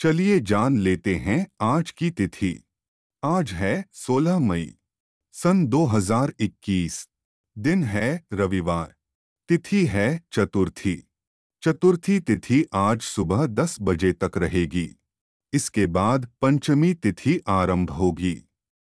चलिए जान लेते हैं आज की तिथि। आज है 16 मई, सन 2021 दिन है रविवार, तिथि है चतुर्थी। चतुर्थी तिथि आज सुबह 10 बजे तक रहेगी। इसके बाद पंचमी तिथि आरंभ होगी।